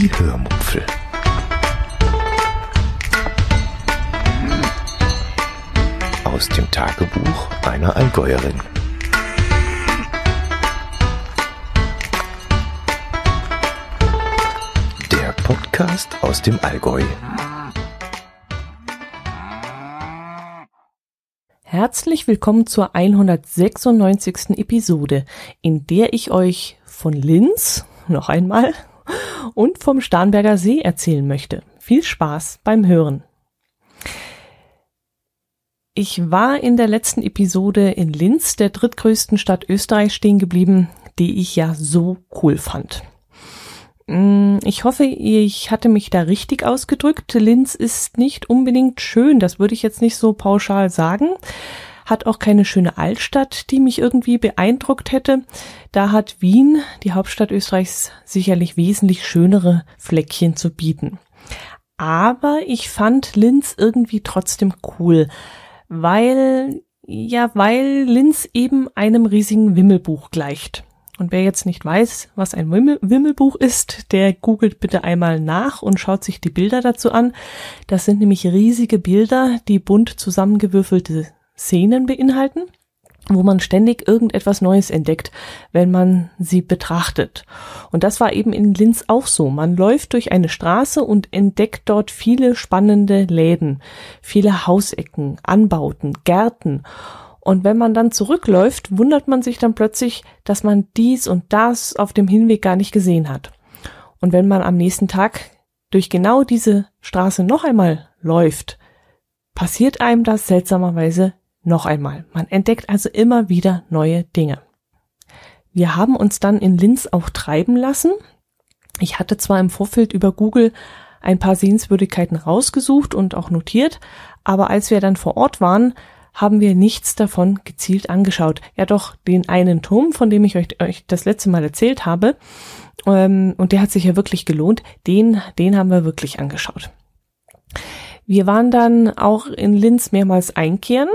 Die Hörmupfel. Aus dem Tagebuch einer Allgäuerin. Der Podcast aus dem Allgäu. Herzlich willkommen zur 196. Episode, in der ich euch von Linz noch einmal und vom Starnberger See erzählen möchte. Viel Spaß beim Hören. Ich war in der letzten Episode in Linz, der drittgrößten Stadt Österreichs, stehen geblieben, die ich ja so cool fand. Mm, ich hoffe, ich hatte mich da richtig ausgedrückt. Linz ist nicht unbedingt schön, das würde ich jetzt nicht so pauschal sagen hat auch keine schöne Altstadt, die mich irgendwie beeindruckt hätte. Da hat Wien, die Hauptstadt Österreichs, sicherlich wesentlich schönere Fleckchen zu bieten. Aber ich fand Linz irgendwie trotzdem cool, weil, ja, weil Linz eben einem riesigen Wimmelbuch gleicht. Und wer jetzt nicht weiß, was ein Wimmel Wimmelbuch ist, der googelt bitte einmal nach und schaut sich die Bilder dazu an. Das sind nämlich riesige Bilder, die bunt zusammengewürfelte Szenen beinhalten, wo man ständig irgendetwas Neues entdeckt, wenn man sie betrachtet. Und das war eben in Linz auch so. Man läuft durch eine Straße und entdeckt dort viele spannende Läden, viele Hausecken, Anbauten, Gärten. Und wenn man dann zurückläuft, wundert man sich dann plötzlich, dass man dies und das auf dem Hinweg gar nicht gesehen hat. Und wenn man am nächsten Tag durch genau diese Straße noch einmal läuft, passiert einem das seltsamerweise noch einmal. Man entdeckt also immer wieder neue Dinge. Wir haben uns dann in Linz auch treiben lassen. Ich hatte zwar im Vorfeld über Google ein paar Sehenswürdigkeiten rausgesucht und auch notiert, aber als wir dann vor Ort waren, haben wir nichts davon gezielt angeschaut. Ja doch, den einen Turm, von dem ich euch, euch das letzte Mal erzählt habe, ähm, und der hat sich ja wirklich gelohnt, den, den haben wir wirklich angeschaut. Wir waren dann auch in Linz mehrmals einkehren.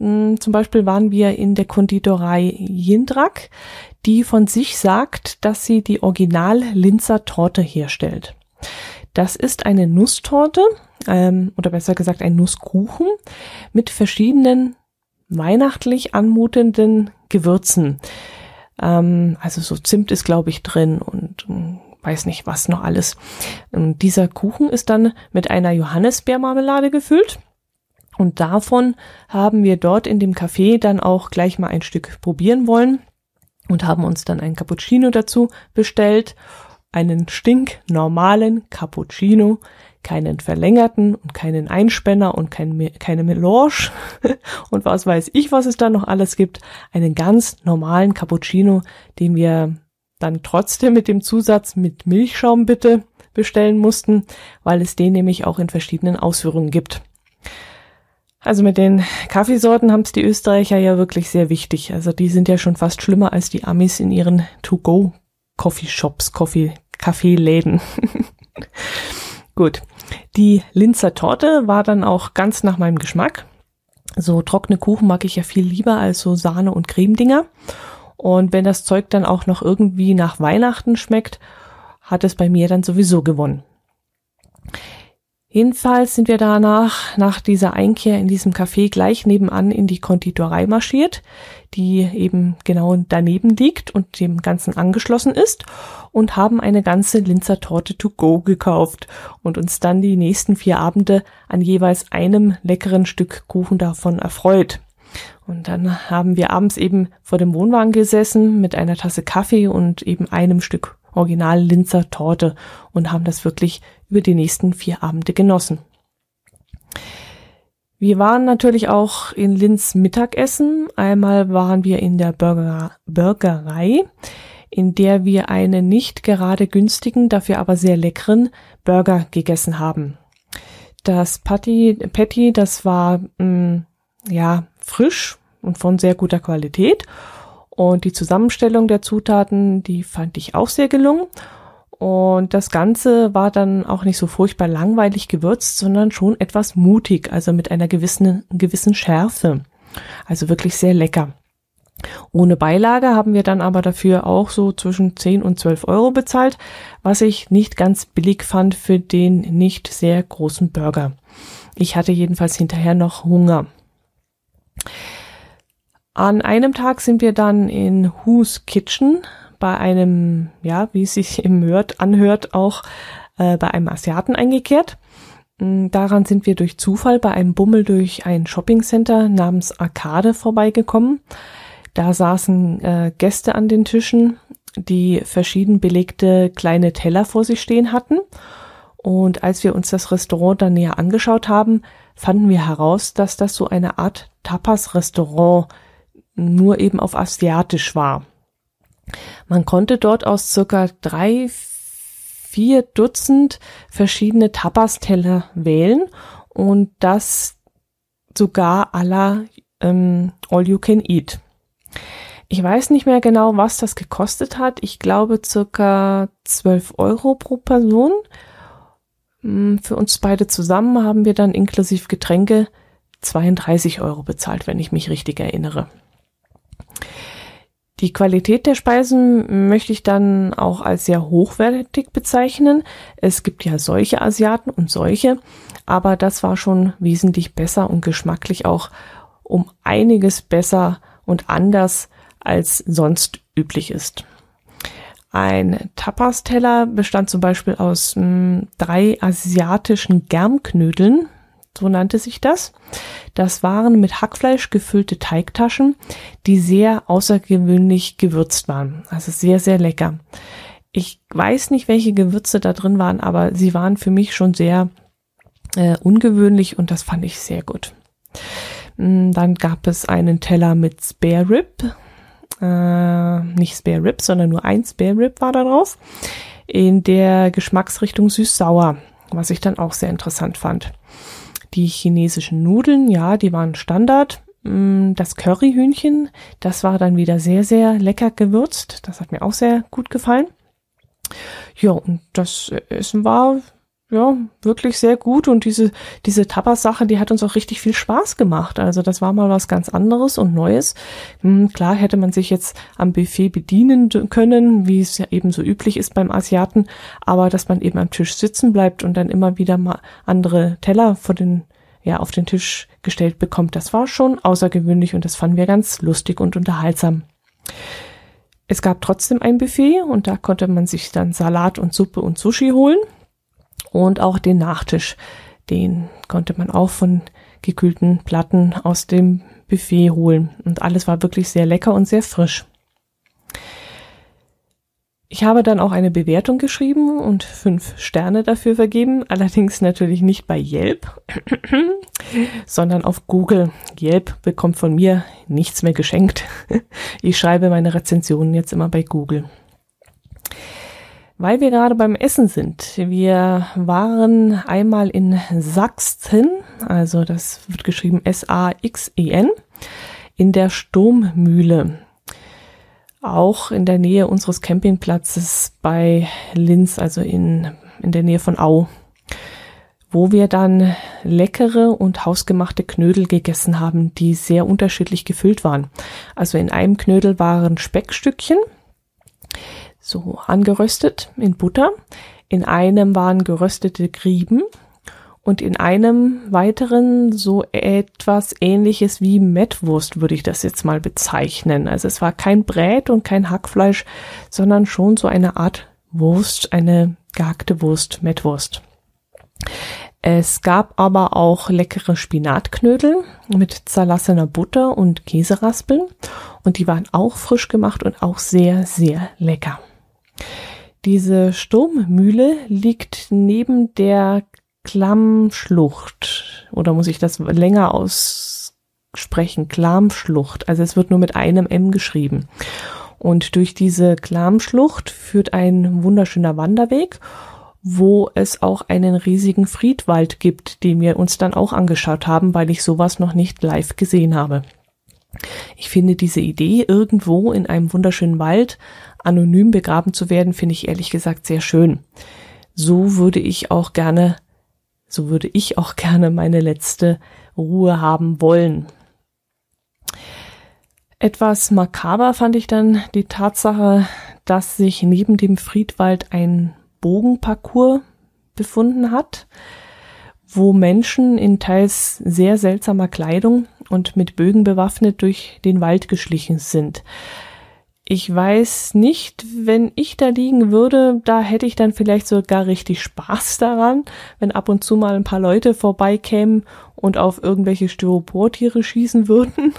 Zum Beispiel waren wir in der Konditorei Jindrak, die von sich sagt, dass sie die Original-Linzer Torte herstellt. Das ist eine Nusstorte, ähm, oder besser gesagt ein Nusskuchen mit verschiedenen weihnachtlich anmutenden Gewürzen. Ähm, also so Zimt ist, glaube ich, drin und ähm, weiß nicht was noch alles. Und dieser Kuchen ist dann mit einer Johannisbeermarmelade gefüllt und davon haben wir dort in dem Café dann auch gleich mal ein Stück probieren wollen und haben uns dann ein Cappuccino dazu bestellt. Einen stinknormalen Cappuccino, keinen verlängerten und keinen Einspänner und kein, keine Melange und was weiß ich, was es da noch alles gibt. Einen ganz normalen Cappuccino, den wir dann trotzdem mit dem Zusatz mit Milchschaum bitte bestellen mussten, weil es den nämlich auch in verschiedenen Ausführungen gibt. Also mit den Kaffeesorten haben es die Österreicher ja wirklich sehr wichtig. Also die sind ja schon fast schlimmer als die Amis in ihren To-Go Coffeeshops, Coffee, Kaffeeläden. Gut. Die Linzer Torte war dann auch ganz nach meinem Geschmack. So trockene Kuchen mag ich ja viel lieber als so Sahne- und Cremedinger. Und wenn das Zeug dann auch noch irgendwie nach Weihnachten schmeckt, hat es bei mir dann sowieso gewonnen. Jedenfalls sind wir danach, nach dieser Einkehr in diesem Café gleich nebenan in die Konditorei marschiert, die eben genau daneben liegt und dem Ganzen angeschlossen ist und haben eine ganze Linzer Torte to go gekauft und uns dann die nächsten vier Abende an jeweils einem leckeren Stück Kuchen davon erfreut. Und dann haben wir abends eben vor dem Wohnwagen gesessen mit einer Tasse Kaffee und eben einem Stück Original Linzer Torte und haben das wirklich über die nächsten vier Abende genossen. Wir waren natürlich auch in Linz Mittagessen. Einmal waren wir in der Burger, Burgerei, in der wir einen nicht gerade günstigen, dafür aber sehr leckeren Burger gegessen haben. Das Patty, Patty, das war mh, mm, ja frisch und von sehr guter Qualität und die Zusammenstellung der Zutaten, die fand ich auch sehr gelungen. Und das Ganze war dann auch nicht so furchtbar langweilig gewürzt, sondern schon etwas mutig, also mit einer gewissen, gewissen Schärfe. Also wirklich sehr lecker. Ohne Beilage haben wir dann aber dafür auch so zwischen 10 und 12 Euro bezahlt, was ich nicht ganz billig fand für den nicht sehr großen Burger. Ich hatte jedenfalls hinterher noch Hunger. An einem Tag sind wir dann in Who's Kitchen bei einem, ja, wie es sich im Hört, anhört, auch äh, bei einem Asiaten eingekehrt. Mm, daran sind wir durch Zufall bei einem Bummel durch ein Shoppingcenter namens Arcade vorbeigekommen. Da saßen äh, Gäste an den Tischen, die verschieden belegte kleine Teller vor sich stehen hatten. Und als wir uns das Restaurant dann näher angeschaut haben, fanden wir heraus, dass das so eine Art Tapas-Restaurant nur eben auf asiatisch war. Man konnte dort aus circa drei, vier Dutzend verschiedene Tapas-Teller wählen und das sogar aller ähm, All You Can Eat. Ich weiß nicht mehr genau, was das gekostet hat. Ich glaube circa 12 Euro pro Person. Hm, für uns beide zusammen haben wir dann inklusive Getränke 32 Euro bezahlt, wenn ich mich richtig erinnere. Die Qualität der Speisen möchte ich dann auch als sehr hochwertig bezeichnen. Es gibt ja solche Asiaten und solche, aber das war schon wesentlich besser und geschmacklich auch um einiges besser und anders als sonst üblich ist. Ein Tapas-Teller bestand zum Beispiel aus mh, hm, drei asiatischen Germknödeln, so nannte sich das. Das waren mit Hackfleisch gefüllte Teigtaschen, die sehr außergewöhnlich gewürzt waren. Also sehr, sehr lecker. Ich weiß nicht, welche Gewürze da drin waren, aber sie waren für mich schon sehr äh, ungewöhnlich und das fand ich sehr gut. Mm, dann gab es einen Teller mit Spare Rib. Äh, nicht Spare Rib, sondern nur ein Spare Rib war da drauf. In der Geschmacksrichtung süß-sauer, was ich dann auch sehr interessant fand. Die chinesischen Nudeln, ja, die waren Standard. Mm, das Curryhühnchen, das war dann wieder sehr, sehr lecker gewürzt. Das hat mir auch sehr gut gefallen. Ja, und das Essen war ja, wirklich sehr gut und diese, diese Tapas-Sache, die hat uns auch richtig viel Spaß gemacht. Also das war mal was ganz anderes und Neues. Hm, klar hätte man sich jetzt am Buffet bedienen können, wie es ja eben so üblich ist beim Asiaten, aber dass man eben am Tisch sitzen bleibt und dann immer wieder mal andere Teller vor den, ja, auf den Tisch gestellt bekommt, das war schon außergewöhnlich und das fanden wir ganz lustig und unterhaltsam. Es gab trotzdem ein Buffet und da konnte man sich dann Salat und Suppe und Sushi holen. Und auch den Nachtisch, den konnte man auch von gekühlten Platten aus dem Buffet holen. Und alles war wirklich sehr lecker und sehr frisch. Ich habe dann auch eine Bewertung geschrieben und fünf Sterne dafür vergeben, allerdings natürlich nicht bei Yelp, sondern auf Google. Yelp bekommt von mir nichts mehr geschenkt. Ich schreibe meine Rezensionen jetzt immer bei Google. Weil wir gerade beim Essen sind. Wir waren einmal in Sachsen, also das wird geschrieben S-A-X-E-N, in der Sturmmühle. Auch in der Nähe unseres Campingplatzes bei Linz, also in, in der Nähe von Au, wo wir dann leckere und hausgemachte Knödel gegessen haben, die sehr unterschiedlich gefüllt waren. Also in einem Knödel waren Speckstückchen, so angeröstet in Butter. In einem waren geröstete Grieben und in einem weiteren so etwas ähnliches wie Mettwurst würde ich das jetzt mal bezeichnen. Also es war kein Brät und kein Hackfleisch, sondern schon so eine Art Wurst, eine gehackte Wurst, Mettwurst. Es gab aber auch leckere Spinatknödel mit zerlassener Butter und Käseraspeln und die waren auch frisch gemacht und auch sehr, sehr lecker. Diese Sturmmühle liegt neben der Klammschlucht. Oder muss ich das länger aussprechen? Klamschlucht. Also es wird nur mit einem M geschrieben. Und durch diese Klamschlucht führt ein wunderschöner Wanderweg, wo es auch einen riesigen Friedwald gibt, den wir uns dann auch angeschaut haben, weil ich sowas noch nicht live gesehen habe. Ich finde diese Idee, irgendwo in einem wunderschönen Wald anonym begraben zu werden, finde ich ehrlich gesagt sehr schön. So würde ich auch gerne, so würde ich auch gerne meine letzte Ruhe haben wollen. Etwas makaber fand ich dann die Tatsache, dass sich neben dem Friedwald ein Bogenparcours befunden hat, wo Menschen in teils sehr seltsamer Kleidung und mit Bögen bewaffnet durch den Wald geschlichen sind. Ich weiß nicht, wenn ich da liegen würde, da hätte ich dann vielleicht sogar richtig Spaß daran, wenn ab und zu mal ein paar Leute vorbeikämen und auf irgendwelche Styroportiere schießen würden.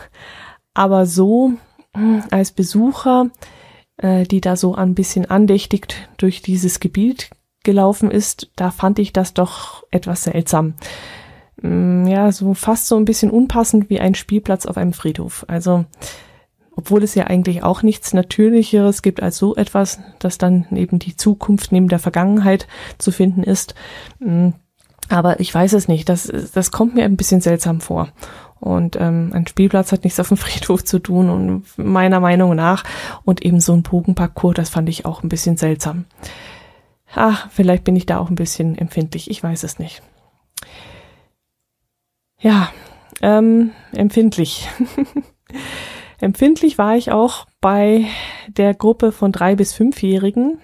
Aber so hm, als Besucher, äh, die da so ein bisschen andächtig durch dieses Gebiet gelaufen ist, da fand ich das doch etwas seltsam. Hm, ja, so fast so ein bisschen unpassend wie ein Spielplatz auf einem Friedhof. Also obwohl es ja eigentlich auch nichts Natürlicheres gibt als so etwas, dass dann eben die Zukunft neben der Vergangenheit zu finden ist. Mm, aber ich weiß es nicht. Das, das kommt mir ein bisschen seltsam vor. Und ähm, ein Spielplatz hat nichts auf dem Friedhof zu tun und meiner Meinung nach. Und eben so ein Bogenparcours, das fand ich auch ein bisschen seltsam. Ach, vielleicht bin ich da auch ein bisschen empfindlich. Ich weiß es nicht. Ja, ähm, empfindlich. Empfindlich war ich auch bei der Gruppe von drei bis fünfjährigen,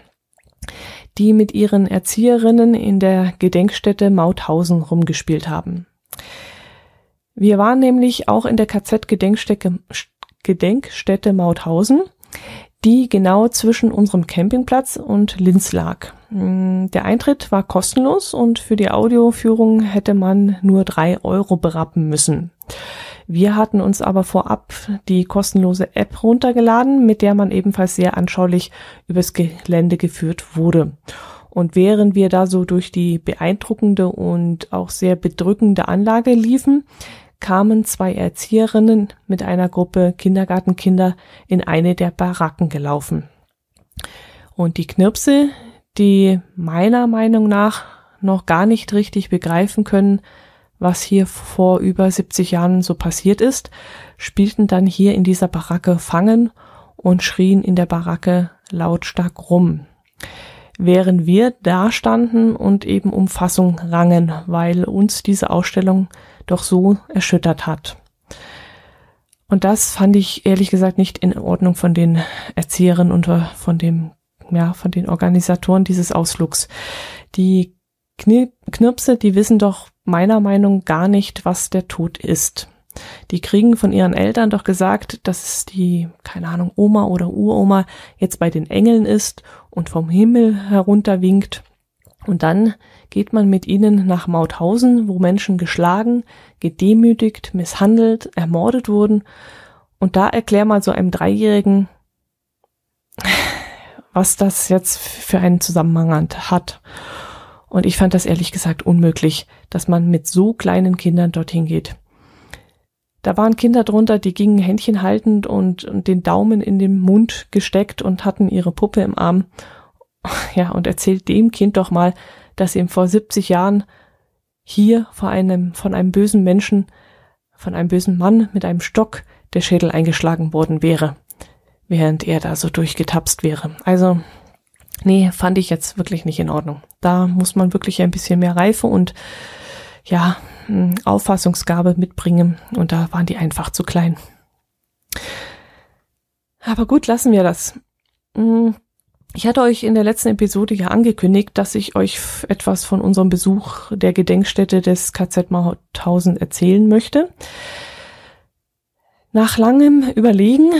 die mit ihren Erzieherinnen in der Gedenkstätte Mauthausen rumgespielt haben. Wir waren nämlich auch in der KZ-Gedenkstätte Gedenkstätte Mauthausen, die genau zwischen unserem Campingplatz und Linz lag. Der Eintritt war kostenlos und für die Audioführung hätte man nur drei Euro berappen müssen. Wir hatten uns aber vorab die kostenlose App runtergeladen, mit der man ebenfalls sehr anschaulich übers Gelände geführt wurde. Und während wir da so durch die beeindruckende und auch sehr bedrückende Anlage liefen, kamen zwei Erzieherinnen mit einer Gruppe Kindergartenkinder in eine der Baracken gelaufen. Und die Knirpse, die meiner Meinung nach noch gar nicht richtig begreifen können, was hier vor über 70 Jahren so passiert ist, spielten dann hier in dieser Baracke Fangen und schrien in der Baracke lautstark rum. Während wir da standen und eben um Fassung rangen, weil uns diese Ausstellung doch so erschüttert hat. Und das fand ich ehrlich gesagt nicht in Ordnung von den Erzieherinnen und von dem, ja, von den Organisatoren dieses Ausflugs. Die Knirpse, die wissen doch meiner Meinung gar nicht, was der Tod ist. Die kriegen von ihren Eltern doch gesagt, dass die, keine Ahnung, Oma oder Uroma jetzt bei den Engeln ist und vom Himmel herunter winkt. Und dann geht man mit ihnen nach Mauthausen, wo Menschen geschlagen, gedemütigt, misshandelt, ermordet wurden. Und da erklär mal so einem Dreijährigen, was das jetzt für einen Zusammenhang hat. Und ich fand das ehrlich gesagt unmöglich, dass man mit so kleinen Kindern dorthin geht. Da waren Kinder drunter, die gingen Händchen haltend und, und den Daumen in den Mund gesteckt und hatten ihre Puppe im Arm. Ja, und erzählt dem Kind doch mal, dass ihm vor 70 Jahren hier vor einem, von einem bösen Menschen, von einem bösen Mann mit einem Stock der Schädel eingeschlagen worden wäre, während er da so durchgetapst wäre. Also, nee, fand ich jetzt wirklich nicht in Ordnung. Da muss man wirklich ein bisschen mehr Reife und ja, Auffassungsgabe mitbringen und da waren die einfach zu klein. Aber gut, lassen wir das. Hm, ich hatte euch in der letzten Episode ja angekündigt, dass ich euch etwas von unserem Besuch der Gedenkstätte des KZ Mauthausen erzählen möchte. Nach langem Überlegen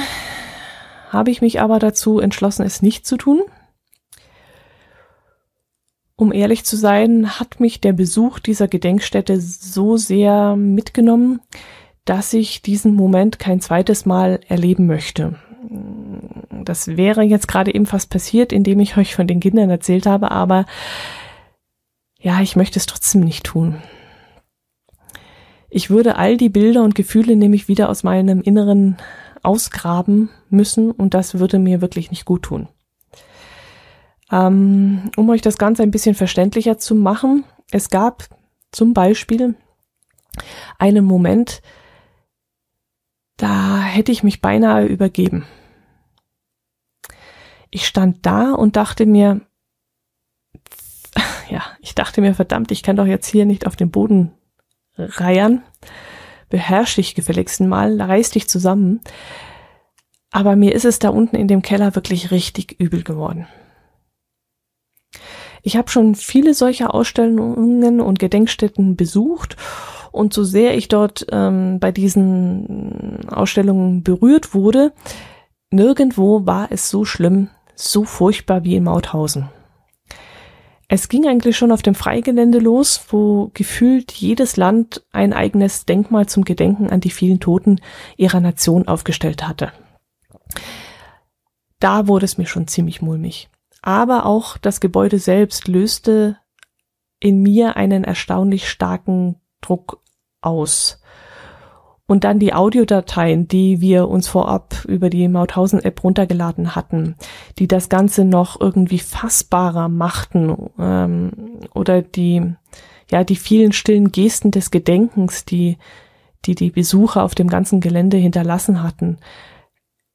habe ich mich aber dazu entschlossen, es nicht zu tun um ehrlich zu sein, hat mich der Besuch dieser Gedenkstätte so sehr mitgenommen, dass ich diesen Moment kein zweites Mal erleben möchte. Das wäre jetzt gerade eben fast passiert, indem ich euch von den Kindern erzählt habe, aber ja, ich möchte es trotzdem nicht tun. Ich würde all die Bilder und Gefühle nämlich wieder aus meinem Inneren ausgraben müssen und das würde mir wirklich nicht gut tun. Ähm, um euch das Ganze ein bisschen verständlicher zu machen, es gab zum Beispiel einen Moment, da hätte ich mich beinahe übergeben. Ich stand da und dachte mir, ja, ich dachte mir, verdammt, ich kann doch jetzt hier nicht auf den Boden reiern. Beherrsch dich gefälligsten mal, reiß dich zusammen. Aber mir ist es da unten in dem Keller wirklich richtig übel geworden. Ich habe schon viele solcher Ausstellungen und Gedenkstätten besucht und so sehr ich dort ähm, bei diesen Ausstellungen berührt wurde, nirgendwo war es so schlimm, so furchtbar wie in Mauthausen. Es ging eigentlich schon auf dem Freigelände los, wo gefühlt jedes Land ein eigenes Denkmal zum Gedenken an die vielen Toten ihrer Nation aufgestellt hatte. Da wurde es mir schon ziemlich mulmig. Aber auch das Gebäude selbst löste in mir einen erstaunlich starken Druck aus. Und dann die Audiodateien, die wir uns vorab über die Mauthausen-App runtergeladen hatten, die das Ganze noch irgendwie fassbarer machten ähm, oder die ja die vielen stillen Gesten des Gedenkens, die die die Besucher auf dem ganzen Gelände hinterlassen hatten.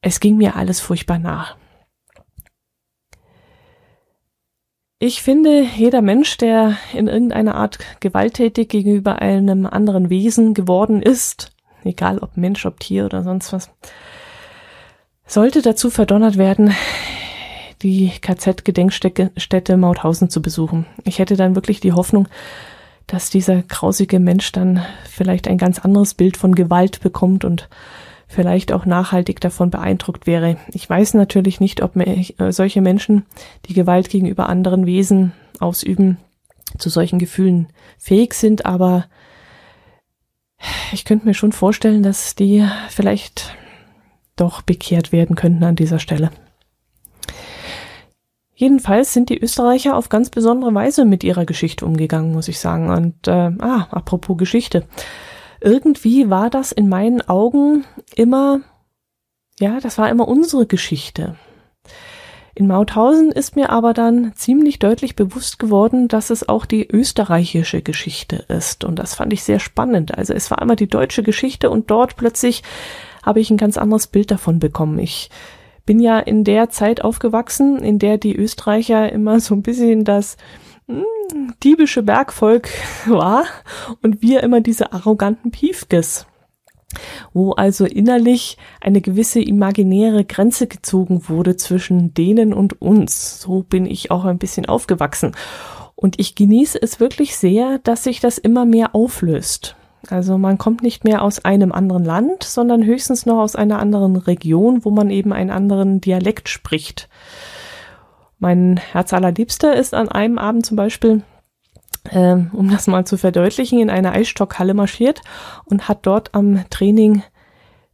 Es ging mir alles furchtbar nach. Ich finde, jeder Mensch, der in irgendeiner Art gewalttätig gegenüber einem anderen Wesen geworden ist, egal ob Mensch, ob Tier oder sonst was, sollte dazu verdonnert werden, die KZ-Gedenkstätte Mauthausen zu besuchen. Ich hätte dann wirklich die Hoffnung, dass dieser grausige Mensch dann vielleicht ein ganz anderes Bild von Gewalt bekommt und vielleicht auch nachhaltig davon beeindruckt wäre. Ich weiß natürlich nicht, ob äh, solche Menschen, die Gewalt gegenüber anderen Wesen ausüben, zu solchen Gefühlen fähig sind, aber ich könnte mir schon vorstellen, dass die vielleicht doch bekehrt werden könnten an dieser Stelle. Jedenfalls sind die Österreicher auf ganz besondere Weise mit ihrer Geschichte umgegangen, muss ich sagen. Und äh, ah, apropos Geschichte irgendwie war das in meinen Augen immer, ja, das war immer unsere Geschichte. In Mauthausen ist mir aber dann ziemlich deutlich bewusst geworden, dass es auch die österreichische Geschichte ist. Und das fand ich sehr spannend. Also es war immer die deutsche Geschichte und dort plötzlich habe ich ein ganz anderes Bild davon bekommen. Ich bin ja in der Zeit aufgewachsen, in der die Österreicher immer so ein bisschen das diebische Bergvolk war und wir immer diese arroganten Piefkes wo also innerlich eine gewisse imaginäre Grenze gezogen wurde zwischen denen und uns. So bin ich auch ein bisschen aufgewachsen. Und ich genieße es wirklich sehr, dass sich das immer mehr auflöst. Also man kommt nicht mehr aus einem anderen Land, sondern höchstens noch aus einer anderen Region, wo man eben einen anderen Dialekt spricht. Mein Herz allerliebster ist an einem Abend zum Beispiel, äh, um das mal zu verdeutlichen, in eine Eisstockhalle marschiert und hat dort am Training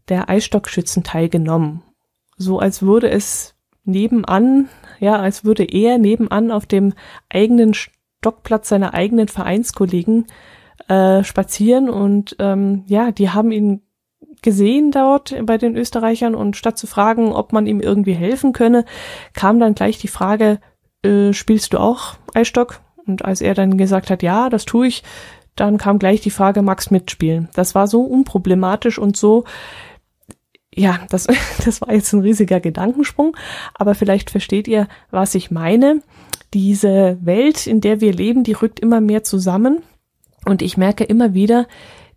der Eisstockschützen teilgenommen. So als würde es nebenan, ja, als würde er nebenan auf dem eigenen Stockplatz seiner eigenen Vereinskollegen äh, spazieren und ähm, ja, die haben ihn gesehen dort bei den Österreichern und statt zu fragen, ob man ihm irgendwie helfen könne, kam dann gleich die Frage, äh, spielst du auch Eisstock? Und als er dann gesagt hat, ja, das tue ich, dann kam gleich die Frage, magst mitspielen? Das war so unproblematisch und so, ja, das, das war jetzt ein riesiger Gedankensprung, aber vielleicht versteht ihr, was ich meine. Diese Welt, in der wir leben, die rückt immer mehr zusammen und ich merke immer wieder,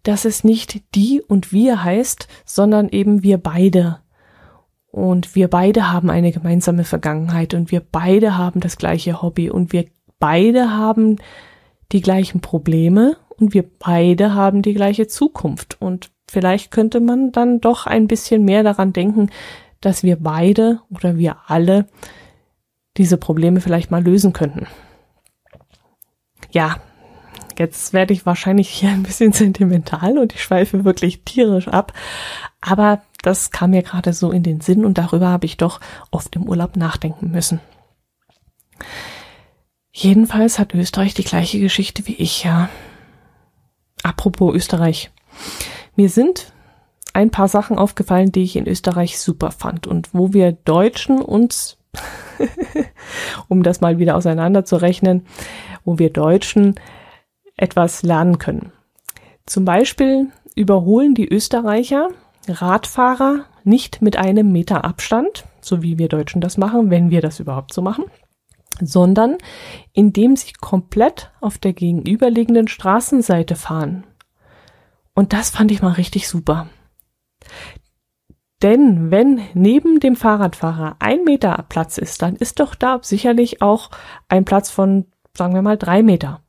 dass es nicht die und wir heißt, sondern eben wir beide. Und wir beide haben eine gemeinsame Vergangenheit und wir beide haben das gleiche Hobby und wir beide haben die gleichen Probleme und wir beide haben die gleiche Zukunft. Und vielleicht könnte man dann doch ein bisschen mehr daran denken, dass wir beide oder wir alle diese Probleme vielleicht mal lösen könnten. Ja, Jetzt werde ich wahrscheinlich hier ein bisschen sentimental und ich schweife wirklich tierisch ab. Aber das kam mir gerade so in den Sinn und darüber habe ich doch oft im Urlaub nachdenken müssen. Jedenfalls hat Österreich die gleiche Geschichte wie ich, ja. Apropos Österreich. Mir sind ein paar Sachen aufgefallen, die ich in Österreich super fand und wo wir Deutschen uns, um das mal wieder auseinanderzurechnen, wo wir Deutschen etwas lernen können. Zum Beispiel überholen die Österreicher Radfahrer nicht mit einem Meter Abstand, so wie wir Deutschen das machen, wenn wir das überhaupt so machen, sondern indem sie komplett auf der gegenüberliegenden Straßenseite fahren. Und das fand ich mal richtig super. Denn wenn neben dem Fahrradfahrer ein Meter Platz ist, dann ist doch da sicherlich auch ein Platz von, sagen wir mal, drei Meter.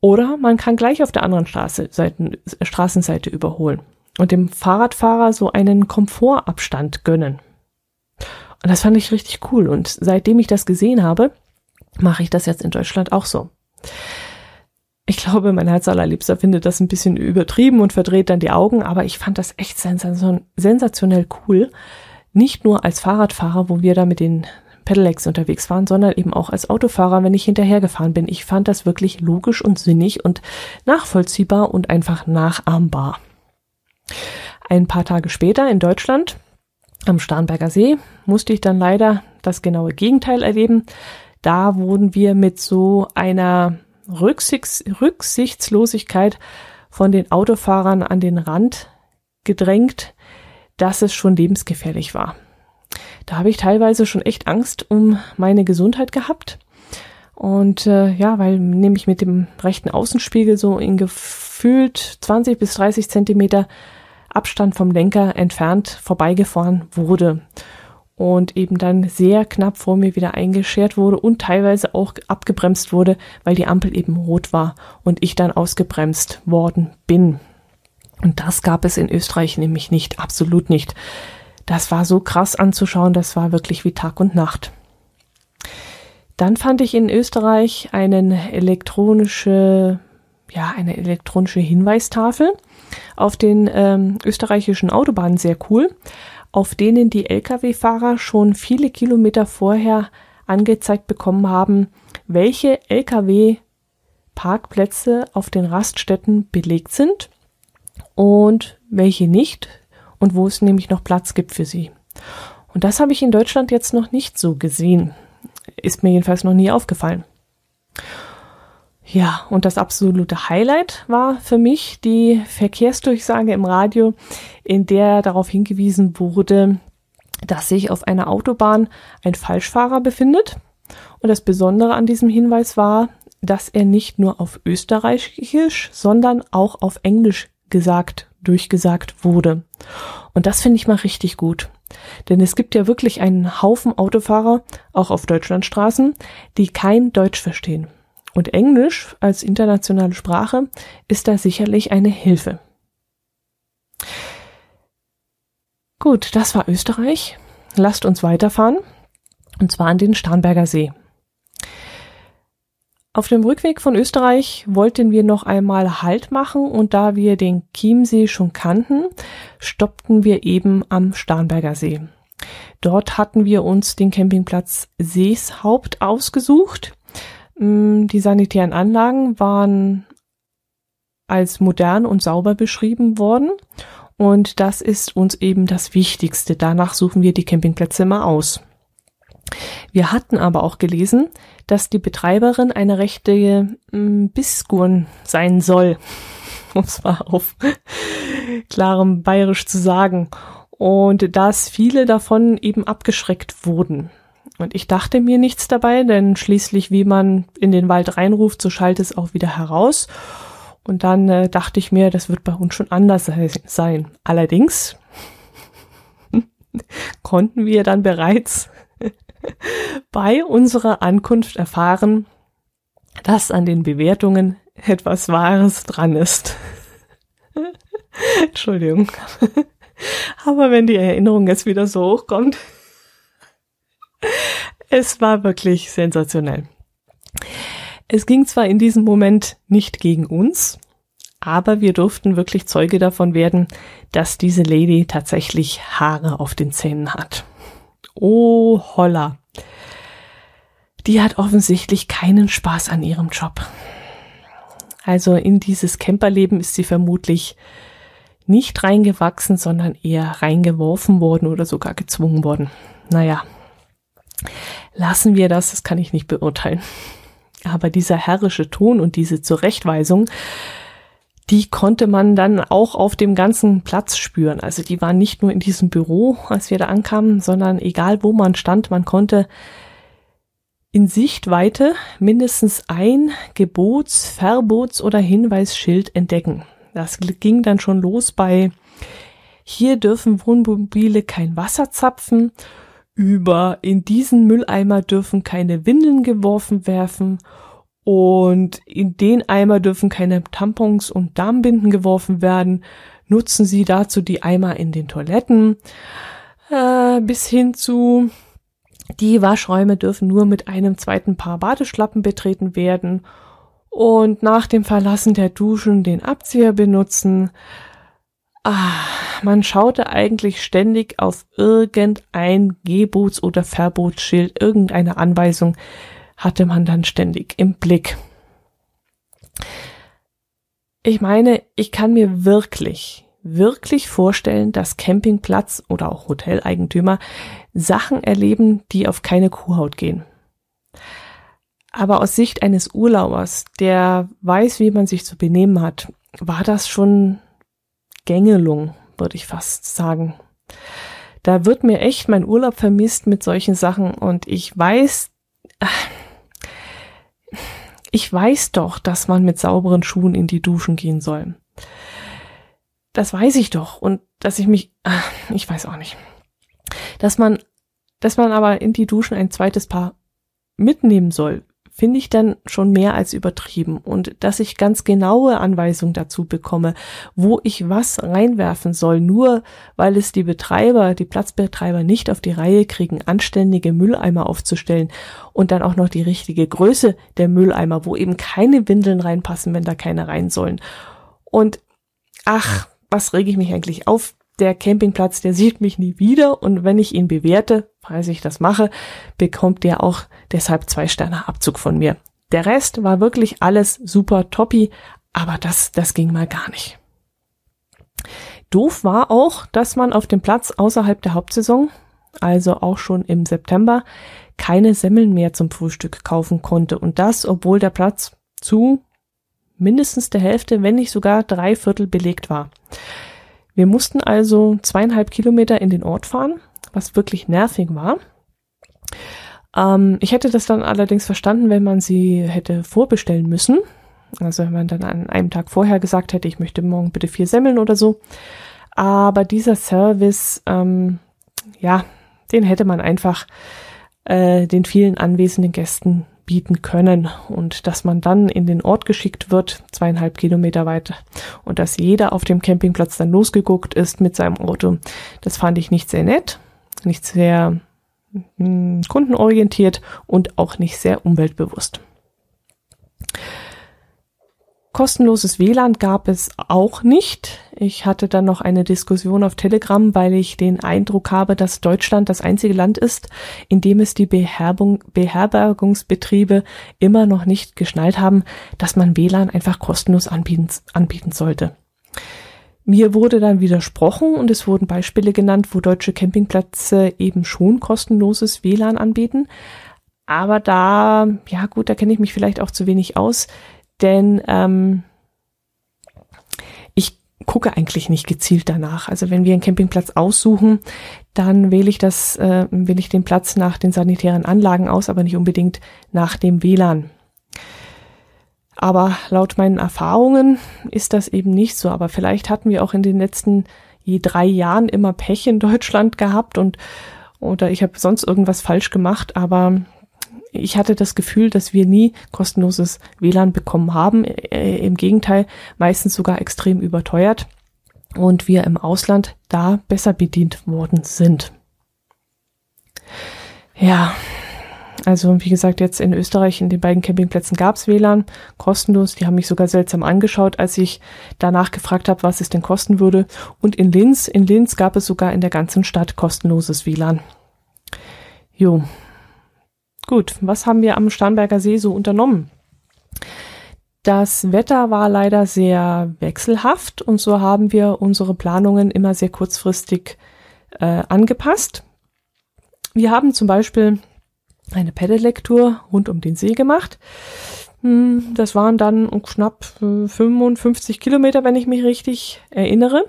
Oder man kann gleich auf der anderen Straße, Seiten, Straßenseite überholen und dem Fahrradfahrer so einen Komfortabstand gönnen. Und das fand ich richtig cool. Und seitdem ich das gesehen habe, mache ich das jetzt in Deutschland auch so. Ich glaube, mein Herz allerliebster findet das ein bisschen übertrieben und verdreht dann die Augen, aber ich fand das echt sensationell cool. Nicht nur als Fahrradfahrer, wo wir da mit den Pedelecs unterwegs waren, sondern eben auch als Autofahrer, wenn ich hinterhergefahren bin. Ich fand das wirklich logisch und sinnig und nachvollziehbar und einfach nachahmbar. Ein paar Tage später in Deutschland am Starnberger See musste ich dann leider das genaue Gegenteil erleben. Da wurden wir mit so einer Rücksichts Rücksichtslosigkeit von den Autofahrern an den Rand gedrängt, dass es schon lebensgefährlich war. Da habe ich teilweise schon echt Angst um meine Gesundheit gehabt. Und äh, ja, weil nämlich mit dem rechten Außenspiegel so in gefühlt 20 bis 30 Zentimeter Abstand vom Lenker entfernt vorbeigefahren wurde und eben dann sehr knapp vor mir wieder eingeschert wurde und teilweise auch abgebremst wurde, weil die Ampel eben rot war und ich dann ausgebremst worden bin. Und das gab es in Österreich nämlich nicht, absolut nicht. Das war so krass anzuschauen, das war wirklich wie Tag und Nacht. Dann fand ich in Österreich einen elektronische, ja, eine elektronische Hinweistafel auf den ähm, österreichischen Autobahnen sehr cool auf denen die Lkw-Fahrer schon viele Kilometer vorher angezeigt bekommen haben, welche Lkw-Parkplätze auf den Raststätten belegt sind und welche nicht und wo es nämlich noch Platz gibt für sie. Und das habe ich in Deutschland jetzt noch nicht so gesehen. Ist mir jedenfalls noch nie aufgefallen. Ja, und das absolute Highlight war für mich die Verkehrsdurchsage im Radio, in der darauf hingewiesen wurde, dass sich auf einer Autobahn ein Falschfahrer befindet. Und das Besondere an diesem Hinweis war, dass er nicht nur auf Österreichisch, sondern auch auf Englisch gesagt, durchgesagt wurde. Und das finde ich mal richtig gut. Denn es gibt ja wirklich einen Haufen Autofahrer, auch auf Deutschlandstraßen, die kein Deutsch verstehen. Und Englisch als internationale Sprache ist da sicherlich eine Hilfe. Gut, das war Österreich. Lasst uns weiterfahren. Und zwar an den Starnberger See. Auf dem Rückweg von Österreich wollten wir noch einmal Halt machen und da wir den Chiemsee schon kannten, stoppten wir eben am Starnberger See. Dort hatten wir uns den Campingplatz Seeshaupt ausgesucht. Mm, die sanitären Anlagen waren als modern und sauber beschrieben worden. Und das ist uns eben das Wichtigste. Danach suchen wir die Campingplätze immer aus. Wir hatten aber auch gelesen, dass die Betreiberin eine rechte Biskurn sein soll, um es mal auf klarem Bayerisch zu sagen. Und dass viele davon eben abgeschreckt wurden. Und ich dachte mir nichts dabei, denn schließlich, wie man in den Wald reinruft, so schallt es auch wieder heraus. Und dann äh, dachte ich mir, das wird bei uns schon anders sein. Allerdings konnten wir dann bereits bei unserer Ankunft erfahren, dass an den Bewertungen etwas Wahres dran ist. Entschuldigung. Aber wenn die Erinnerung jetzt wieder so hochkommt, es war wirklich sensationell. Es ging zwar in diesem Moment nicht gegen uns, aber wir durften wirklich Zeuge davon werden, dass diese Lady tatsächlich Haare auf den Zähnen hat. Oh holla. Die hat offensichtlich keinen Spaß an ihrem Job. Also in dieses Camperleben ist sie vermutlich nicht reingewachsen, sondern eher reingeworfen worden oder sogar gezwungen worden. Naja, Lassen wir das, das kann ich nicht beurteilen. Aber dieser herrische Ton und diese Zurechtweisung, die konnte man dann auch auf dem ganzen Platz spüren. Also die waren nicht nur in diesem Büro, als wir da ankamen, sondern egal wo man stand, man konnte in Sichtweite mindestens ein Gebots-, Verbots- oder Hinweisschild entdecken. Das ging dann schon los bei hier dürfen Wohnmobile kein Wasser zapfen, über in diesen Mülleimer dürfen keine Windeln geworfen werfen und in den Eimer dürfen keine Tampons und Darmbinden geworfen werden. Nutzen Sie dazu die Eimer in den Toiletten. Äh, bis hin zu die Waschräume dürfen nur mit einem zweiten Paar Badeschlappen betreten werden und nach dem Verlassen der Duschen den Abzieher benutzen. Ah, man schaute eigentlich ständig auf irgendein Gebots- oder Verbotsschild, irgendeine Anweisung hatte man dann ständig im Blick. Ich meine, ich kann mir wirklich, wirklich vorstellen, dass Campingplatz oder auch Hoteleigentümer Sachen erleben, die auf keine Kuhhaut gehen. Aber aus Sicht eines Urlaubers, der weiß, wie man sich zu benehmen hat, war das schon Gängelung, würde ich fast sagen. Da wird mir echt mein Urlaub vermisst mit solchen Sachen und ich weiß, ich weiß doch, dass man mit sauberen Schuhen in die Duschen gehen soll. Das weiß ich doch. Und dass ich mich, ich weiß auch nicht, dass man, dass man aber in die Duschen ein zweites Paar mitnehmen soll, finde ich dann schon mehr als übertrieben und dass ich ganz genaue Anweisungen dazu bekomme, wo ich was reinwerfen soll, nur weil es die Betreiber, die Platzbetreiber nicht auf die Reihe kriegen, anständige Mülleimer aufzustellen und dann auch noch die richtige Größe der Mülleimer, wo eben keine Windeln reinpassen, wenn da keine rein sollen. Und ach, was rege ich mich eigentlich auf? der Campingplatz, der sieht mich nie wieder und wenn ich ihn bewerte, ich das mache, bekommt der auch deshalb zwei Sterne Abzug von mir. Der Rest war wirklich alles super toppi, aber das, das ging mal gar nicht. Doof war auch, dass man auf dem Platz außerhalb der Hauptsaison, also auch schon im September, keine Semmeln mehr zum Frühstück kaufen konnte und das, obwohl der Platz zu mindestens der Hälfte, wenn nicht sogar drei Viertel belegt war. Wir mussten also zweieinhalb Kilometer in den Ort fahren, was wirklich nervig war. Ähm, ich hätte das dann allerdings verstanden, wenn man sie hätte vorbestellen müssen. Also wenn man dann an einem Tag vorher gesagt hätte, ich möchte morgen bitte vier Semmeln oder so. Aber dieser Service, ähm, ja, den hätte man einfach äh, den vielen anwesenden Gästen bieten können und dass man dann in den Ort geschickt wird, zweieinhalb Kilometer weit und dass jeder auf dem Campingplatz dann losgeguckt ist mit seinem Auto. Das fand ich nicht sehr nett, nicht sehr mh, hm, kundenorientiert und auch nicht sehr umweltbewusst. Kostenloses WLAN gab es auch nicht. Ich hatte dann noch eine Diskussion auf Telegram, weil ich den Eindruck habe, dass Deutschland das einzige Land ist, in dem es die Beherbung, Beherbergungsbetriebe immer noch nicht geschnallt haben, dass man WLAN einfach kostenlos anbieten, anbieten sollte. Mir wurde dann widersprochen und es wurden Beispiele genannt, wo deutsche Campingplätze eben schon kostenloses WLAN anbieten. Aber da, ja gut, da kenne ich mich vielleicht auch zu wenig aus denn ähm, ich gucke eigentlich nicht gezielt danach. Also wenn wir einen Campingplatz aussuchen, dann wähle ich das, äh, wähle ich den Platz nach den sanitären Anlagen aus, aber nicht unbedingt nach dem WLAN. Aber laut meinen Erfahrungen ist das eben nicht so. Aber vielleicht hatten wir auch in den letzten je drei Jahren immer Pech in Deutschland gehabt und oder ich habe sonst irgendwas falsch gemacht, aber ich hatte das Gefühl, dass wir nie kostenloses WLAN bekommen haben. Äh, Im Gegenteil, meistens sogar extrem überteuert und wir im Ausland da besser bedient worden sind. Ja, also wie gesagt, jetzt in Österreich in den beiden Campingplätzen gab's WLAN, kostenlos. Die haben mich sogar seltsam angeschaut, als ich danach gefragt habe, was es denn kosten würde. Und in Linz, in Linz gab es sogar in der ganzen Stadt kostenloses WLAN. Jo, Gut, was haben wir am Starnberger See so unternommen? Das Wetter war leider sehr wechselhaft und so haben wir unsere Planungen immer sehr kurzfristig äh, angepasst. Wir haben zum Beispiel eine Pedelec-Tour rund um den See gemacht. Hm, das waren dann knapp 55 äh, Kilometer, wenn ich mich richtig erinnere.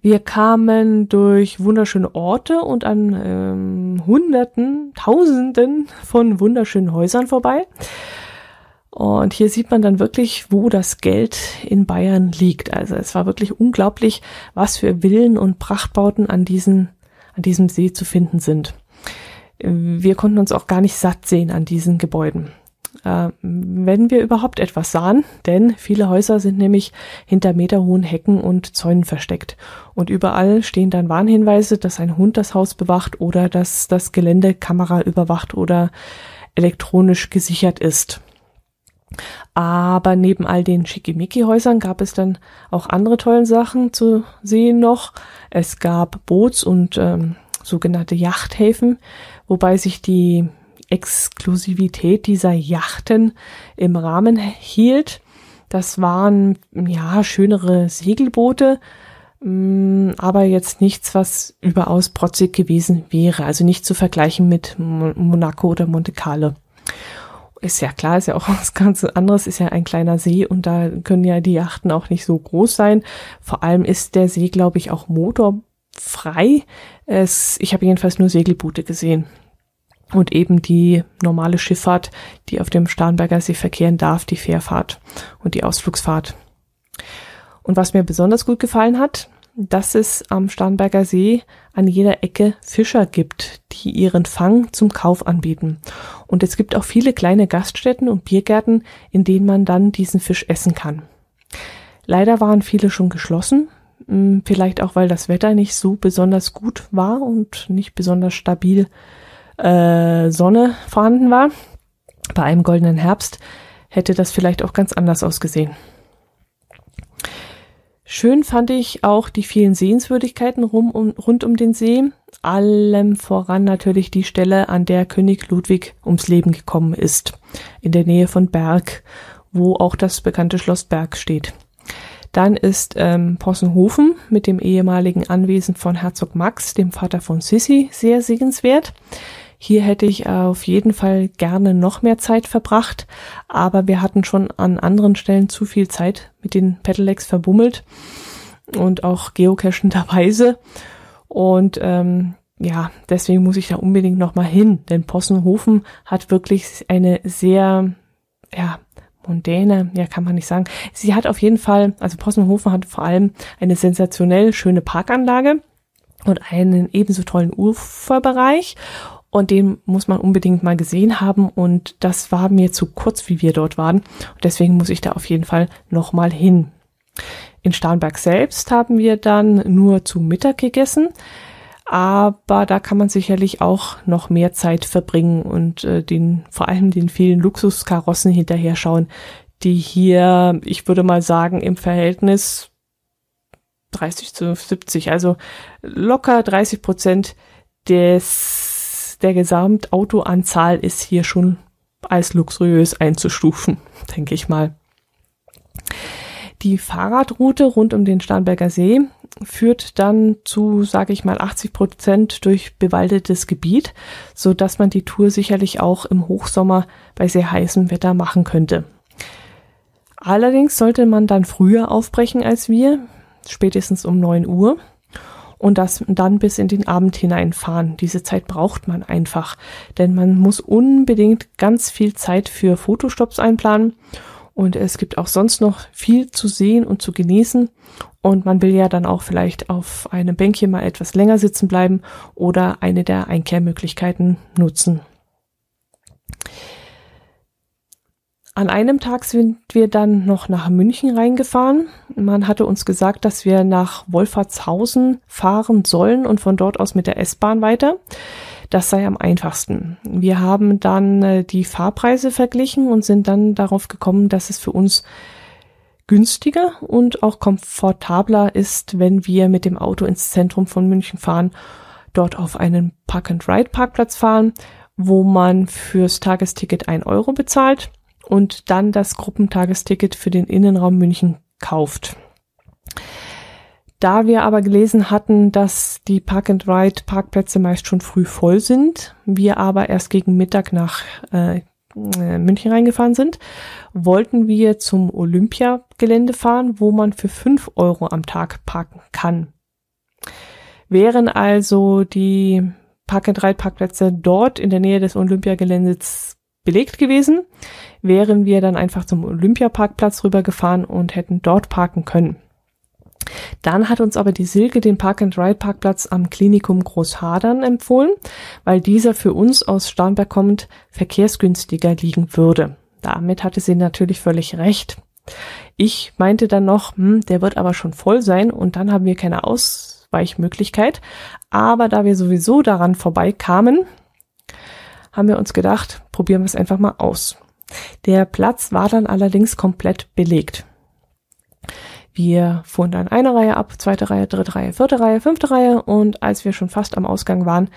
Wir kamen durch wunderschöne Orte und an ähm, Hunderten, Tausenden von wunderschönen Häusern vorbei. Und hier sieht man dann wirklich, wo das Geld in Bayern liegt. Also es war wirklich unglaublich, was für Villen und Prachtbauten an, diesen, an diesem See zu finden sind. Wir konnten uns auch gar nicht satt sehen an diesen Gebäuden. Äh, wenn wir überhaupt etwas sahen, denn viele Häuser sind nämlich hinter meterhohen Hecken und Zäunen versteckt. Und überall stehen dann Warnhinweise, dass ein Hund das Haus bewacht oder dass das Gelände Kamera überwacht oder elektronisch gesichert ist. Aber neben all den Schickimicki-Häusern gab es dann auch andere tollen Sachen zu sehen noch. Es gab Boots- und ähm, sogenannte Yachthäfen, wobei sich die Exklusivität dieser Yachten im Rahmen hielt. Das waren ja schönere Segelboote, mm, aber jetzt nichts, was überaus protzig gewesen wäre. Also nicht zu vergleichen mit Monaco oder Monte Carlo ist ja klar, ist ja auch was ganz anderes, ist ja ein kleiner See und da können ja die Yachten auch nicht so groß sein. Vor allem ist der See, glaube ich, auch motorfrei. Es, ich habe jedenfalls nur Segelboote gesehen. Und eben die normale Schifffahrt, die auf dem Starnberger See verkehren darf, die Fährfahrt und die Ausflugsfahrt. Und was mir besonders gut gefallen hat, dass es am Starnberger See an jeder Ecke Fischer gibt, die ihren Fang zum Kauf anbieten. Und es gibt auch viele kleine Gaststätten und Biergärten, in denen man dann diesen Fisch essen kann. Leider waren viele schon geschlossen, vielleicht auch weil das Wetter nicht so besonders gut war und nicht besonders stabil äh, Sonne vorhanden war. Bei einem goldenen Herbst hätte das vielleicht auch ganz anders ausgesehen. Schön fand ich auch die vielen Sehenswürdigkeiten rum um, rund um den See. Allem voran natürlich die Stelle, an der König Ludwig ums Leben gekommen ist. In der Nähe von Berg, wo auch das bekannte Schloss Berg steht. Dann ist ähm, Possenhofen mit dem ehemaligen Anwesen von Herzog Max, dem Vater von Sissi, sehr sehenswert. Hier hätte ich auf jeden Fall gerne noch mehr Zeit verbracht, aber wir hatten schon an anderen Stellen zu viel Zeit mit den Pedelecs verbummelt und auch geocachenderweise. Und ähm, ja, deswegen muss ich da unbedingt noch mal hin, denn Possenhofen hat wirklich eine sehr, ja, mondäne, ja, kann man nicht sagen. Sie hat auf jeden Fall, also Possenhofen hat vor allem eine sensationell schöne Parkanlage und einen ebenso tollen Uferbereich und den muss man unbedingt mal gesehen haben und das war mir zu kurz, wie wir dort waren. Und deswegen muss ich da auf jeden Fall nochmal hin. In Starnberg selbst haben wir dann nur zu Mittag gegessen, aber da kann man sicherlich auch noch mehr Zeit verbringen und äh, den vor allem den vielen Luxuskarossen hinterher schauen, die hier, ich würde mal sagen, im Verhältnis 30 zu 70, also locker 30 Prozent des der Gesamtautoanzahl ist hier schon als luxuriös einzustufen, denke ich mal. Die Fahrradroute rund um den Starnberger See führt dann zu, sage ich mal, 80 Prozent durch bewaldetes Gebiet, so dass man die Tour sicherlich auch im Hochsommer bei sehr heißem Wetter machen könnte. Allerdings sollte man dann früher aufbrechen als wir, spätestens um 9 Uhr, und das dann bis in den Abend hineinfahren. Diese Zeit braucht man einfach, denn man muss unbedingt ganz viel Zeit für Fotostops einplanen und es gibt auch sonst noch viel zu sehen und zu genießen und man will ja dann auch vielleicht auf einem Bänkchen mal etwas länger sitzen bleiben oder eine der Einkehrmöglichkeiten nutzen. An einem Tag sind wir dann noch nach München reingefahren. Man hatte uns gesagt, dass wir nach Wolfertshausen fahren sollen und von dort aus mit der S-Bahn weiter. Das sei am einfachsten. Wir haben dann äh, die Fahrpreise verglichen und sind dann darauf gekommen, dass es für uns günstiger und auch komfortabler ist, wenn wir mit dem Auto ins Zentrum von München fahren, dort auf einen Park-and-Ride-Parkplatz fahren, wo man fürs Tagesticket ein Euro bezahlt und dann das Gruppentagesticket für den Innenraum München kauft. Da wir aber gelesen hatten, dass die Park-and-Ride-Parkplätze meist schon früh voll sind, wir aber erst gegen Mittag nach äh, äh München reingefahren sind, wollten wir zum Olympiagelände fahren, wo man für fünf Euro am Tag parken kann. Wären also die Park-and-Ride-Parkplätze dort in der Nähe des Olympiageländes belegt gewesen, wären wir dann einfach zum Olympiaparkplatz rübergefahren und hätten dort parken können. Dann hat uns aber die Silke den Park-and-Ride-Parkplatz am Klinikum Großhadern empfohlen, weil dieser für uns aus Starnberg kommend verkehrsgünstiger liegen würde. Damit hatte sie natürlich völlig recht. Ich meinte dann noch, hm, der wird aber schon voll sein und dann haben wir keine Ausweichmöglichkeit. Aber da wir sowieso daran vorbeikamen, haben wir uns gedacht, probieren wir es einfach mal aus. Der Platz war dann allerdings komplett belegt. Wir fuhren dann eine Reihe ab, zweite Reihe, dritte Reihe, vierte Reihe, fünfte Reihe. Und als wir schon fast am Ausgang waren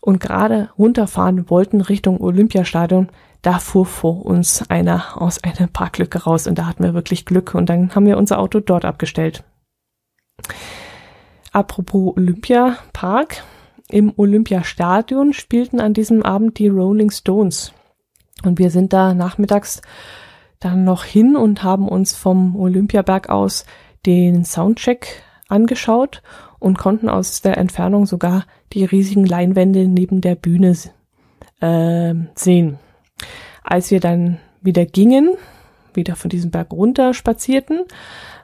und gerade runterfahren wollten Richtung Olympiastadion, da fuhr vor uns einer aus einer Parklücke raus. Und da hatten wir wirklich Glück. Und dann haben wir unser Auto dort abgestellt. Apropos Olympiapark, im Olympiastadion spielten an diesem Abend die Rolling Stones. Und wir sind da nachmittags dann noch hin und haben uns vom Olympiaberg aus den Soundcheck angeschaut und konnten aus der Entfernung sogar die riesigen Leinwände neben der Bühne äh, sehen. Als wir dann wieder gingen, wieder von diesem Berg runter spazierten,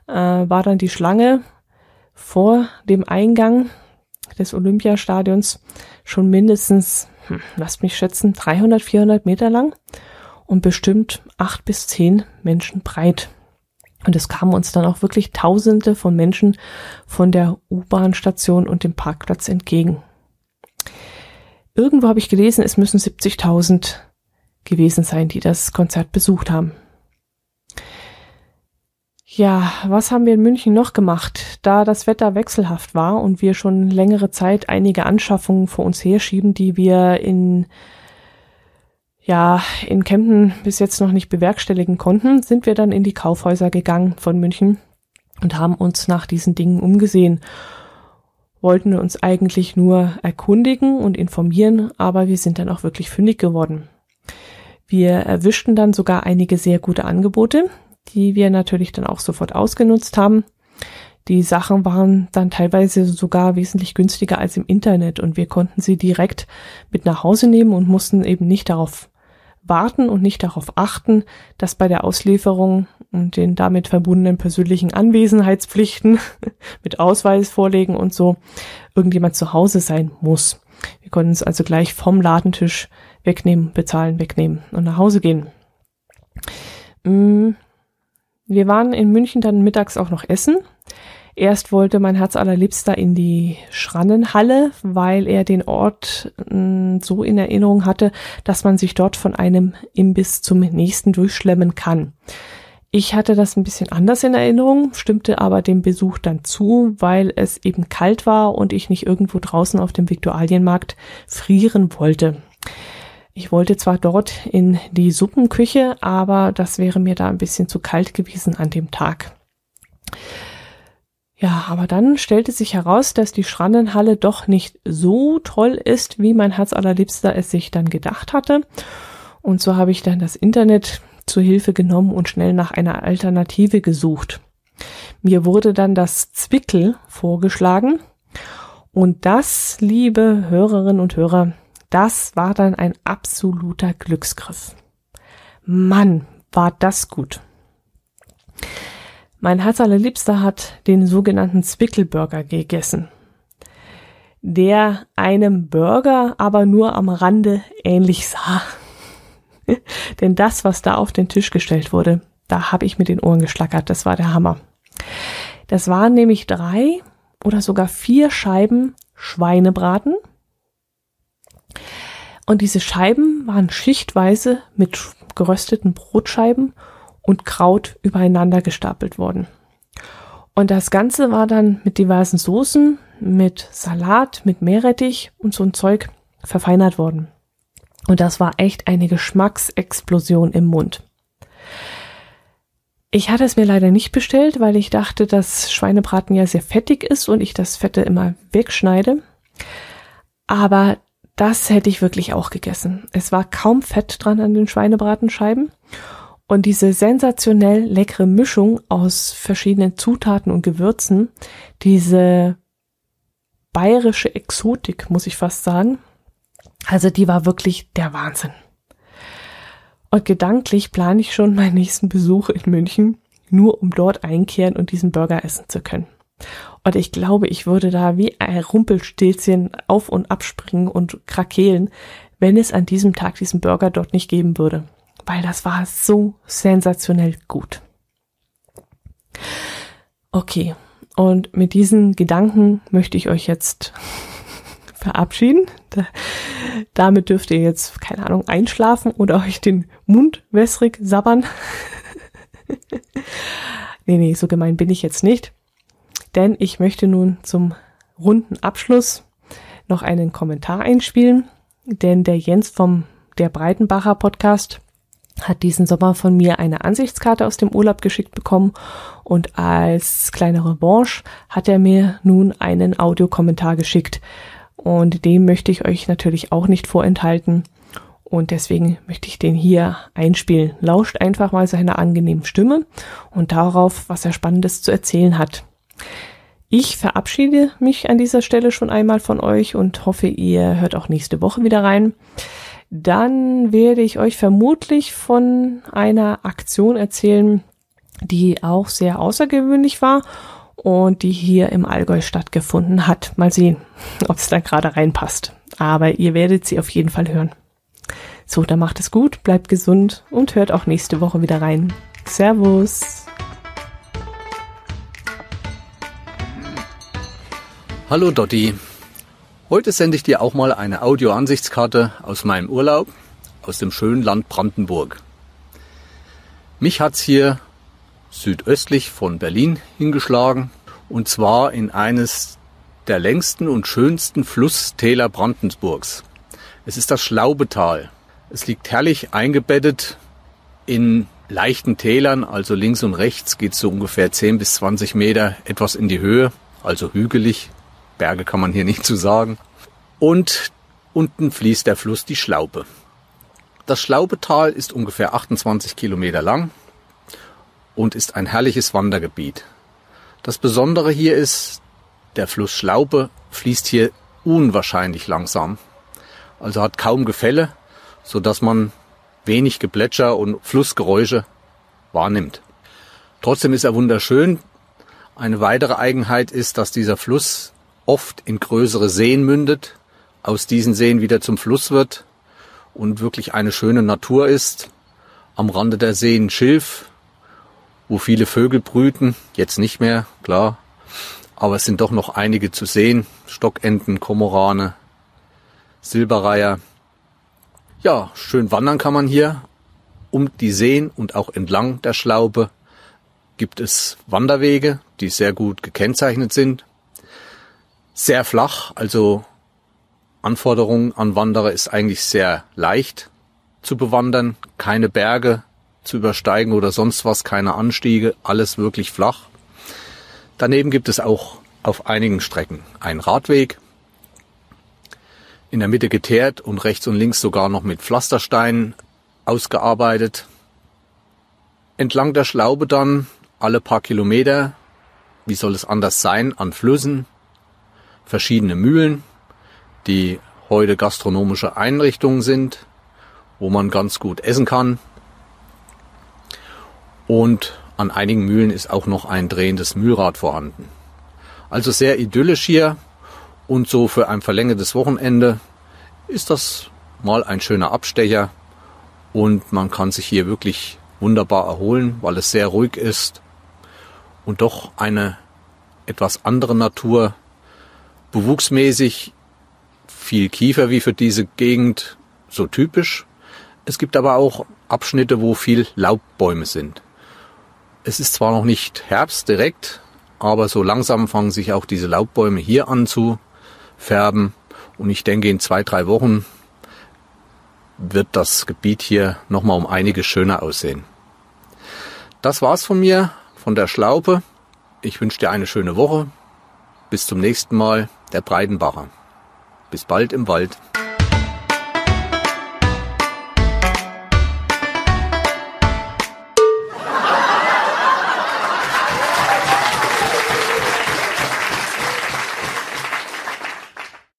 äh, war dann die Schlange vor dem Eingang des Olympiastadions schon mindestens, hm, lasst mich schätzen, 300, 400 Meter lang und bestimmt acht bis zehn Menschen breit. Und es kamen uns dann auch wirklich Tausende von Menschen von der U-Bahn-Station und dem Parkplatz entgegen. Irgendwo habe ich gelesen, es müssen 70.000 gewesen sein, die das Konzert besucht haben. Ja, was haben wir in München noch gemacht? Da das Wetter wechselhaft war und wir schon längere Zeit einige Anschaffungen vor uns herschieben, die wir in ja, in Kempten bis jetzt noch nicht bewerkstelligen konnten, sind wir dann in die Kaufhäuser gegangen von München und haben uns nach diesen Dingen umgesehen. Wollten uns eigentlich nur erkundigen und informieren, aber wir sind dann auch wirklich fündig geworden. Wir erwischten dann sogar einige sehr gute Angebote, die wir natürlich dann auch sofort ausgenutzt haben. Die Sachen waren dann teilweise sogar wesentlich günstiger als im Internet und wir konnten sie direkt mit nach Hause nehmen und mussten eben nicht darauf warten und nicht darauf achten, dass bei der Auslieferung und den damit verbundenen persönlichen Anwesenheitspflichten mit Ausweis vorlegen und so irgendjemand zu Hause sein muss. Wir konnten es also gleich vom Ladentisch wegnehmen, bezahlen, wegnehmen und nach Hause gehen. Mm, wir waren in München dann mittags auch noch essen Erst wollte mein Herz allerliebster in die Schrannenhalle, weil er den Ort mh, hm, so in Erinnerung hatte, dass man sich dort von einem Imbiss zum nächsten durchschlemmen kann. Ich hatte das ein bisschen anders in Erinnerung, stimmte aber dem Besuch dann zu, weil es eben kalt war und ich nicht irgendwo draußen auf dem Viktualienmarkt frieren wollte. Ich wollte zwar dort in die Suppenküche, aber das wäre mir da ein bisschen zu kalt gewesen an dem Tag. Ja, aber dann stellte sich heraus, dass die Schrannenhalle doch nicht so toll ist, wie mein Herz allerliebster es sich dann gedacht hatte. Und so habe ich dann das Internet zur Hilfe genommen und schnell nach einer Alternative gesucht. Mir wurde dann das Zwickel vorgeschlagen. Und das, liebe Hörerinnen und Hörer, das war dann ein absoluter Glücksgriff. Mann, war das gut. Mein Herz allerliebster hat den sogenannten Zwickelburger gegessen, der einem Burger aber nur am Rande ähnlich sah. Denn das, was da auf den Tisch gestellt wurde, da habe ich mit den Ohren geschlackert. Das war der Hammer. Das waren nämlich drei oder sogar vier Scheiben Schweinebraten. Und diese Scheiben waren schichtweise mit gerösteten Brotscheiben und Kraut übereinander gestapelt worden. Und das Ganze war dann mit diversen Soßen, mit Salat, mit Meerrettich und so ein Zeug verfeinert worden. Und das war echt eine Geschmacksexplosion im Mund. Ich hatte es mir leider nicht bestellt, weil ich dachte, dass Schweinebraten ja sehr fettig ist und ich das Fette immer wegschneide. Aber das hätte ich wirklich auch gegessen. Es war kaum Fett dran an den Schweinebratenscheiben und diese sensationell leckere Mischung aus verschiedenen Zutaten und Gewürzen, diese bayerische Exotik, muss ich fast sagen, also die war wirklich der Wahnsinn. Und gedanklich plane ich schon meinen nächsten Besuch in München, nur um dort einkehren und diesen Burger essen zu können. Und ich glaube, ich würde da wie ein Rumpelstilzchen auf und abspringen und krakeelen, wenn es an diesem Tag diesen Burger dort nicht geben würde. Weil das war so sensationell gut. Okay, und mit diesen Gedanken möchte ich euch jetzt verabschieden. Da, damit dürft ihr jetzt, keine Ahnung, einschlafen oder euch den Mund wässrig sabbern. nee, nee, so gemein bin ich jetzt nicht. Denn ich möchte nun zum runden Abschluss noch einen Kommentar einspielen. Denn der Jens vom der Breitenbacher Podcast hat diesen Sommer von mir eine Ansichtskarte aus dem Urlaub geschickt bekommen und als kleine Revanche hat er mir nun einen Audiokommentar geschickt und den möchte ich euch natürlich auch nicht vorenthalten und deswegen möchte ich den hier einspielen. Lauscht einfach mal seiner angenehmen Stimme und darauf, was er Spannendes zu erzählen hat. Ich verabschiede mich an dieser Stelle schon einmal von euch und hoffe, ihr hört auch nächste Woche wieder rein. Dann werde ich euch vermutlich von einer Aktion erzählen, die auch sehr außergewöhnlich war und die hier im Allgäu stattgefunden hat. Mal sehen, ob es da gerade reinpasst. Aber ihr werdet sie auf jeden Fall hören. So, dann macht es gut, bleibt gesund und hört auch nächste Woche wieder rein. Servus. Hallo Dotti. Heute sende ich dir auch mal eine Audioansichtskarte aus meinem Urlaub, aus dem schönen Land Brandenburg. Mich hat's hier südöstlich von Berlin hingeschlagen und zwar in eines der längsten und schönsten Flusstäler Brandenburgs. Es ist das Schlaubetal. Es liegt herrlich eingebettet in leichten Tälern, also links und rechts geht es so ungefähr 10 bis 20 Meter etwas in die Höhe, also hügelig, Berge kann man hier nicht zu sagen. Und unten fließt der Fluss die Schlaupe. Das Schlaubetal ist ungefähr 28 Kilometer lang und ist ein herrliches Wandergebiet. Das Besondere hier ist, der Fluss Schlaupe fließt hier unwahrscheinlich langsam. Also hat kaum Gefälle, so dass man wenig Geplätscher und Flussgeräusche wahrnimmt. Trotzdem ist er wunderschön. Eine weitere Eigenheit ist, dass dieser Fluss oft in größere Seen mündet, aus diesen Seen wieder zum Fluss wird und wirklich eine schöne Natur ist. Am Rande der Seen Schilf, wo viele Vögel brüten, jetzt nicht mehr, klar, aber es sind doch noch einige zu sehen. Stockenten, Komorane, Silberreiher. Ja, schön wandern kann man hier. Um die Seen und auch entlang der Schlaupe gibt es Wanderwege, die sehr gut gekennzeichnet sind sehr flach, also Anforderungen an Wanderer ist eigentlich sehr leicht zu bewandern, keine Berge zu übersteigen oder sonst was, keine Anstiege, alles wirklich flach. Daneben gibt es auch auf einigen Strecken einen Radweg, in der Mitte geteert und rechts und links sogar noch mit Pflastersteinen ausgearbeitet. Entlang der Schlaube dann alle paar Kilometer, wie soll es anders sein, an Flüssen, verschiedene Mühlen, die heute gastronomische Einrichtungen sind, wo man ganz gut essen kann. Und an einigen Mühlen ist auch noch ein drehendes Mühlrad vorhanden. Also sehr idyllisch hier und so für ein verlängertes Wochenende ist das mal ein schöner Abstecher und man kann sich hier wirklich wunderbar erholen, weil es sehr ruhig ist und doch eine etwas andere Natur bewuchsmäßig viel Kiefer wie für diese Gegend so typisch. Es gibt aber auch Abschnitte, wo viel Laubbäume sind. Es ist zwar noch nicht Herbst direkt, aber so langsam fangen sich auch diese Laubbäume hier an zu färben. Und ich denke, in zwei, drei Wochen wird das Gebiet hier nochmal um einiges schöner aussehen. Das war's von mir, von der Schlaupe. Ich wünsche dir eine schöne Woche. Bis zum nächsten Mal der Breidenbacher. Bis bald im Wald.